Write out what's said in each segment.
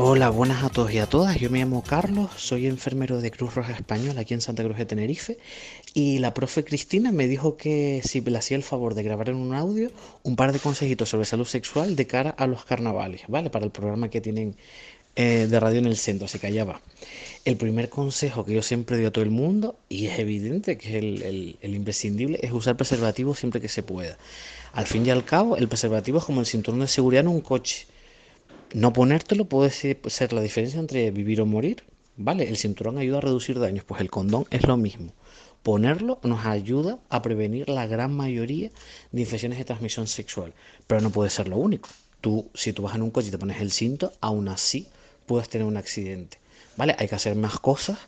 Hola, buenas a todos y a todas. Yo me llamo Carlos, soy enfermero de Cruz Roja Española aquí en Santa Cruz de Tenerife y la profe Cristina me dijo que si le hacía el favor de grabar en un audio un par de consejitos sobre salud sexual de cara a los carnavales, ¿vale? Para el programa que tienen eh, de radio en el centro, así que allá va. El primer consejo que yo siempre doy a todo el mundo, y es evidente que es el, el imprescindible, es usar preservativo siempre que se pueda. Al fin y al cabo, el preservativo es como el cinturón de seguridad en un coche no ponértelo puede ser la diferencia entre vivir o morir, ¿vale? El cinturón ayuda a reducir daños, pues el condón es lo mismo. Ponerlo nos ayuda a prevenir la gran mayoría de infecciones de transmisión sexual, pero no puede ser lo único. Tú, si tú vas en un coche y te pones el cinto, aún así puedes tener un accidente, ¿vale? Hay que hacer más cosas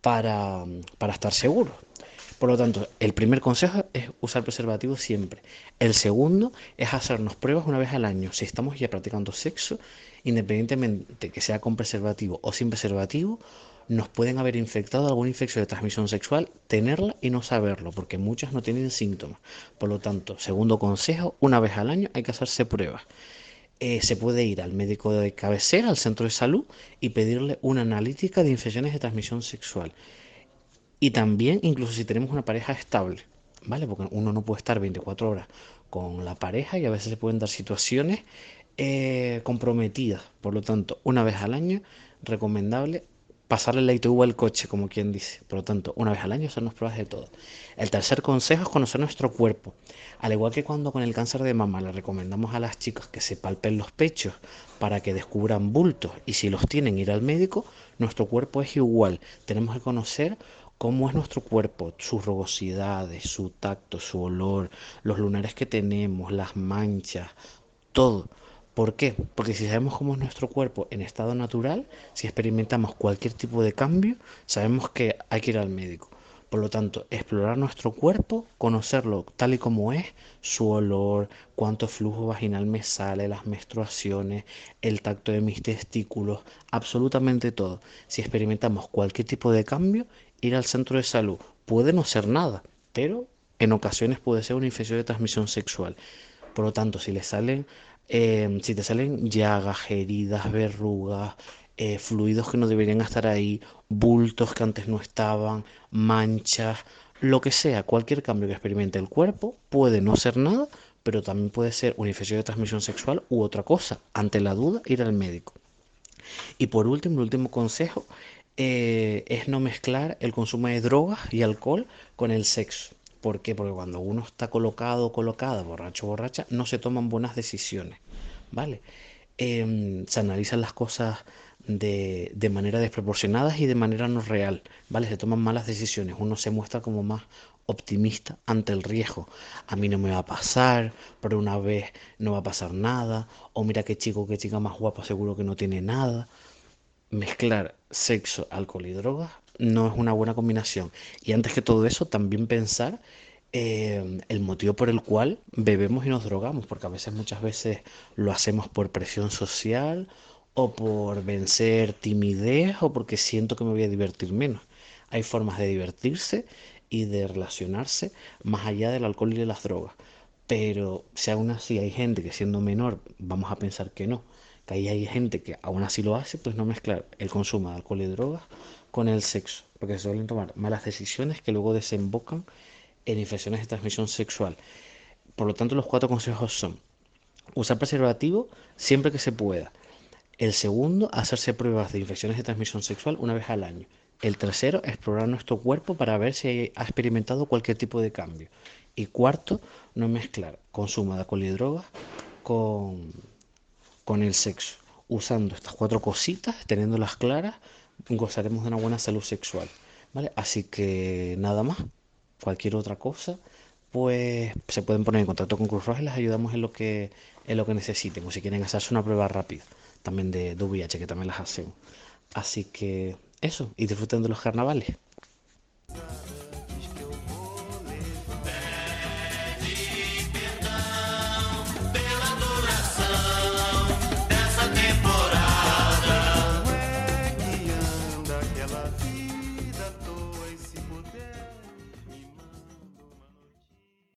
para, para estar seguros. Por lo tanto, el primer consejo es usar preservativo siempre. El segundo es hacernos pruebas una vez al año. Si estamos ya practicando sexo, independientemente que sea con preservativo o sin preservativo, nos pueden haber infectado alguna infección de transmisión sexual, tenerla y no saberlo, porque muchas no tienen síntomas. Por lo tanto, segundo consejo, una vez al año hay que hacerse pruebas. Eh, se puede ir al médico de cabecera, al centro de salud, y pedirle una analítica de infecciones de transmisión sexual. Y también, incluso si tenemos una pareja estable, ¿vale? Porque uno no puede estar 24 horas con la pareja y a veces se pueden dar situaciones eh, comprometidas. Por lo tanto, una vez al año, recomendable pasarle la ITV al coche, como quien dice. Por lo tanto, una vez al año hacernos pruebas de todo. El tercer consejo es conocer nuestro cuerpo. Al igual que cuando con el cáncer de mama le recomendamos a las chicas que se palpen los pechos para que descubran bultos y si los tienen ir al médico, nuestro cuerpo es igual. Tenemos que conocer cómo es nuestro cuerpo, sus rugosidades, su tacto, su olor, los lunares que tenemos, las manchas, todo. ¿Por qué? Porque si sabemos cómo es nuestro cuerpo en estado natural, si experimentamos cualquier tipo de cambio, sabemos que hay que ir al médico. Por lo tanto, explorar nuestro cuerpo, conocerlo tal y como es, su olor, cuánto flujo vaginal me sale, las menstruaciones, el tacto de mis testículos, absolutamente todo. Si experimentamos cualquier tipo de cambio, ir al centro de salud. Puede no ser nada, pero en ocasiones puede ser una infección de transmisión sexual. Por lo tanto, si le salen, eh, si te salen llagas, heridas, verrugas, eh, fluidos que no deberían estar ahí, bultos que antes no estaban, manchas, lo que sea, cualquier cambio que experimente el cuerpo puede no ser nada, pero también puede ser una infección de transmisión sexual u otra cosa. Ante la duda, ir al médico. Y por último, el último consejo eh, es no mezclar el consumo de drogas y alcohol con el sexo. ¿Por qué? Porque cuando uno está colocado o colocada, borracho o borracha, no se toman buenas decisiones, ¿vale? Em, se analizan las cosas de, de, manera desproporcionada y de manera no real, ¿vale? Se toman malas decisiones, uno se muestra como más optimista ante el riesgo. A mí no me va a pasar, pero una vez no va a pasar nada, o mira qué chico, qué chica más guapa, seguro que no tiene nada mezclar sexo, alcohol y drogas no es una buena combinación. Y antes que todo eso, también pensar eh, el motivo por el cual bebemos y nos drogamos, porque a veces, muchas veces lo hacemos por presión social o por vencer timidez o porque siento que me voy a divertir menos. Hay formas de divertirse y de relacionarse más allá del alcohol y de las drogas. Pero si aún así hay gente que siendo menor vamos a pensar que no, que ahí hay gente que aún así lo hace, pues no mezclar el consumo de alcohol y drogas con el sexo, porque se suelen tomar malas decisiones que luego desembocan en infecciones de transmisión sexual. Por lo tanto, los cuatro consejos son usar preservativo siempre que se pueda. El segundo, hacerse pruebas de infecciones de transmisión sexual una vez al año. El tercero, explorar nuestro cuerpo para ver si ha experimentado cualquier tipo de cambio. Y cuarto, no mezclar consumo de alcohol y drogas con con el sexo. Usando estas cuatro cositas, teniéndolas claras, gozaremos de una buena salud sexual. ¿vale? Así que nada más, cualquier otra cosa, pues se pueden poner en contacto con Cruz Roja y les ayudamos en lo que, en lo que necesiten. O si quieren hacerse una prueba rápida, también de VIH, que también las hacemos. Así que eso, y disfruten de los carnavales.